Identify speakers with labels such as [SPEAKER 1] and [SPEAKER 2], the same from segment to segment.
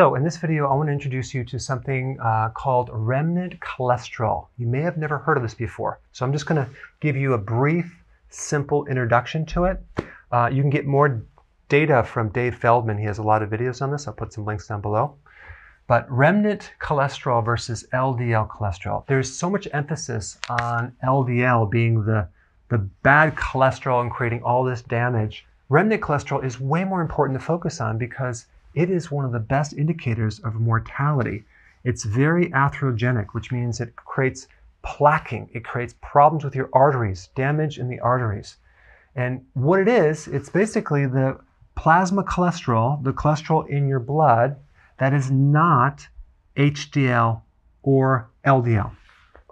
[SPEAKER 1] So in this video, I want to introduce you to something uh, called remnant cholesterol. You may have never heard of this before. So I'm just going to give you a brief, simple introduction to it. Uh, you can get more data from Dave Feldman. He has a lot of videos on this. I'll put some links down below. But remnant cholesterol versus LDL cholesterol. There's so much emphasis on LDL being the, the bad cholesterol and creating all this damage. Remnant cholesterol is way more important to focus on because it is one of the best indicators of mortality. It's very atherogenic, which means it creates plaquing. It creates problems with your arteries, damage in the arteries. And what it is, it's basically the plasma cholesterol, the cholesterol in your blood that is not HDL or LDL.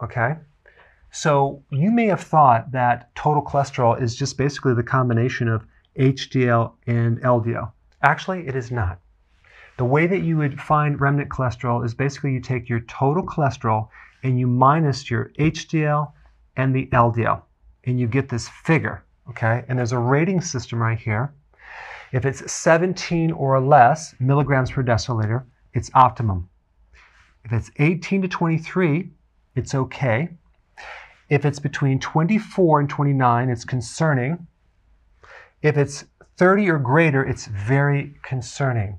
[SPEAKER 1] Okay? So you may have thought that total cholesterol is just basically the combination of HDL and LDL. Actually, it is not. The way that you would find remnant cholesterol is basically you take your total cholesterol and you minus your HDL and the LDL, and you get this figure, okay? And there's a rating system right here. If it's 17 or less milligrams per deciliter, it's optimum. If it's 18 to 23, it's okay. If it's between 24 and 29, it's concerning. If it's 30 or greater, it's very concerning.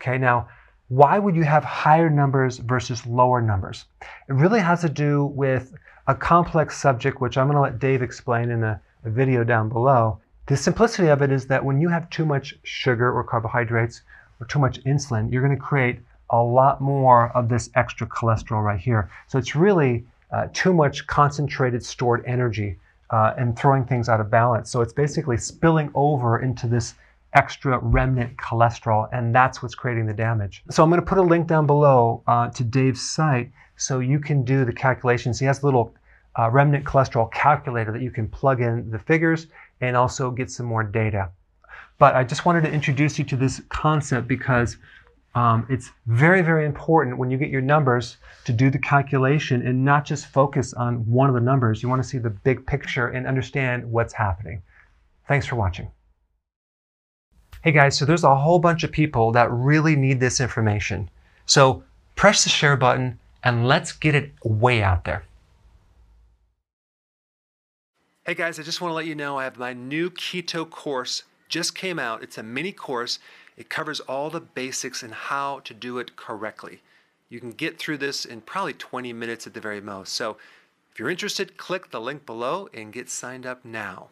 [SPEAKER 1] Okay, now why would you have higher numbers versus lower numbers? It really has to do with a complex subject, which I'm going to let Dave explain in a, a video down below. The simplicity of it is that when you have too much sugar or carbohydrates or too much insulin, you're going to create a lot more of this extra cholesterol right here. So it's really uh, too much concentrated stored energy uh, and throwing things out of balance. So it's basically spilling over into this extra remnant cholesterol, and that's what's creating the damage. So I'm going to put a link down below uh, to Dave's site so you can do the calculations. He has a little uh, remnant cholesterol calculator that you can plug in the figures and also get some more data. But I just wanted to introduce you to this concept because um, it's very, very important when you get your numbers to do the calculation and not just focus on one of the numbers. You want to see the big picture and understand what's happening. Thanks for watching. Hey guys, so there's a whole bunch of people that really need this information. So press the share button and let's get it way out there. Hey guys, I just want to let you know I have my new keto course just came out. It's a mini course. It covers all the basics and how to do it correctly. You can get through this in probably 20 minutes at the very most. So if you're interested, click the link below and get signed up now.